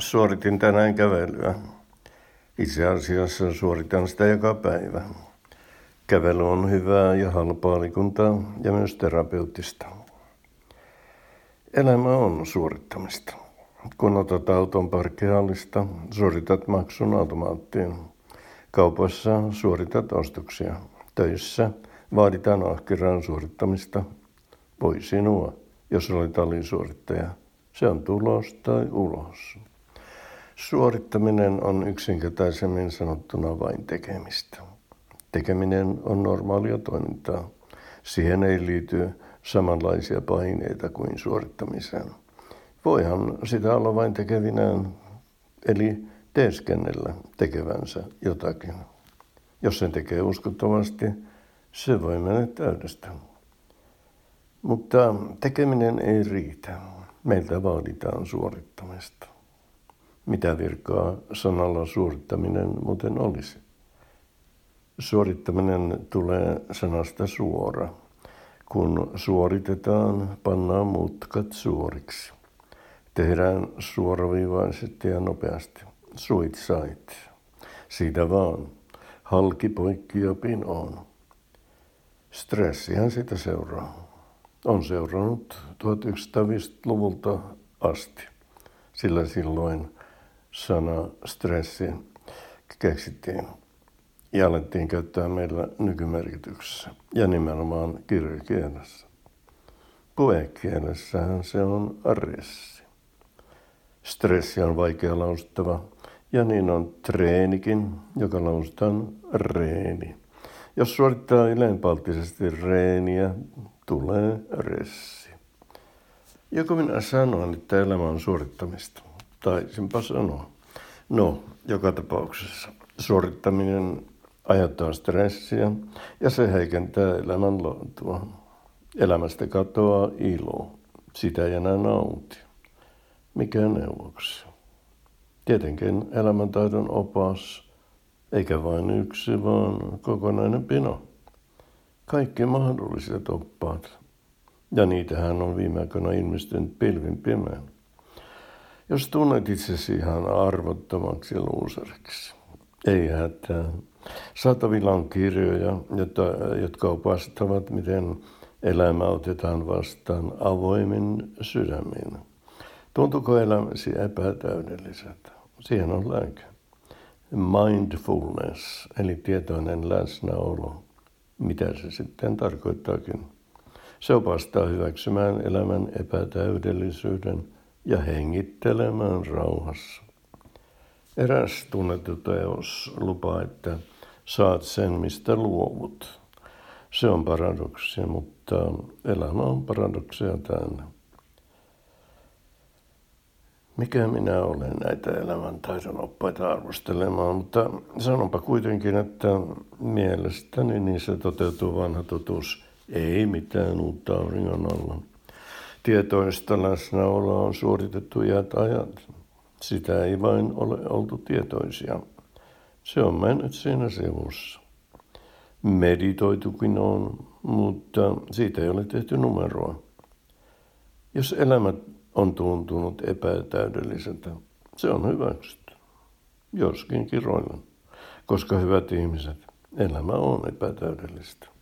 Suoritin tänään kävelyä. Itse asiassa suoritan sitä joka päivä. Kävely on hyvää ja halpaa liikuntaa ja myös terapeuttista. Elämä on suorittamista. Kun otat auton parkkihallista, suoritat maksun automaattiin. Kaupassa suoritat ostoksia. Töissä vaaditaan ahkeraan suorittamista. Voi sinua, jos olet alisuorittaja. Se on tulos tai ulos. Suorittaminen on yksinkertaisemmin sanottuna vain tekemistä. Tekeminen on normaalia toimintaa. Siihen ei liity samanlaisia paineita kuin suorittamiseen. Voihan sitä olla vain tekevinään, eli teeskennellä tekevänsä jotakin. Jos sen tekee uskottavasti, se voi mennä täydestä. Mutta tekeminen ei riitä. Meiltä vaaditaan suorittamista. Mitä virkaa sanalla suorittaminen muuten olisi? Suorittaminen tulee sanasta suora. Kun suoritetaan, pannaan mutkat suoriksi. Tehdään suoraviivaisesti ja nopeasti. Suit sait. Siitä vaan. Halki poikki jopin on. Stressihän sitä seuraa. On seurannut 1950-luvulta asti, sillä silloin sana stressi keksittiin ja alettiin käyttää meillä nykymerkityksessä ja nimenomaan kirjakielessä. Puhekielessähän se on aressi. Stressi on vaikea lausuttava ja niin on treenikin, joka lausutaan reeni. Jos suorittaa yleenpalttisesti reeniä, tulee ressi. Joko minä sanon, että elämä on suorittamista? Taisinpa sanoa. No, joka tapauksessa suorittaminen aiheuttaa stressiä ja se heikentää elämän laatua. Elämästä katoaa ilo. Sitä ei enää nauti. Mikä neuvoksi? Tietenkin elämäntaidon opas, eikä vain yksi, vaan kokonainen pino. Kaikki mahdolliset oppaat. Ja niitähän on viime aikoina ilmestynyt pilvin pimeän. Jos tunnet itsesi ihan arvottomaksi luusariksi, ei hätää. Saatavilla on kirjoja, jotka opastavat, miten elämä otetaan vastaan avoimin sydämin. Tuntuuko elämäsi epätäydelliseltä? Siihen on lääke. Mindfulness, eli tietoinen läsnäolo. Mitä se sitten tarkoittaakin? Se opastaa hyväksymään elämän epätäydellisyyden – ja hengittelemään rauhassa. Eräs tunnettu teos lupaa, että saat sen, mistä luovut. Se on paradoksi, mutta elämä on paradoksia täynnä. Mikä minä olen näitä elämäntaidon oppaita arvostelemaan, mutta sanonpa kuitenkin, että mielestäni se toteutuu vanha totuus. Ei mitään uutta auringon alla. Tietoista läsnäoloa on suoritettu iät ajat. Sitä ei vain ole oltu tietoisia. Se on mennyt siinä sivussa. Meditoitukin on, mutta siitä ei ole tehty numeroa. Jos elämä on tuntunut epätäydelliseltä, se on hyväksytty. Joskin kiroilla. Koska hyvät ihmiset, elämä on epätäydellistä.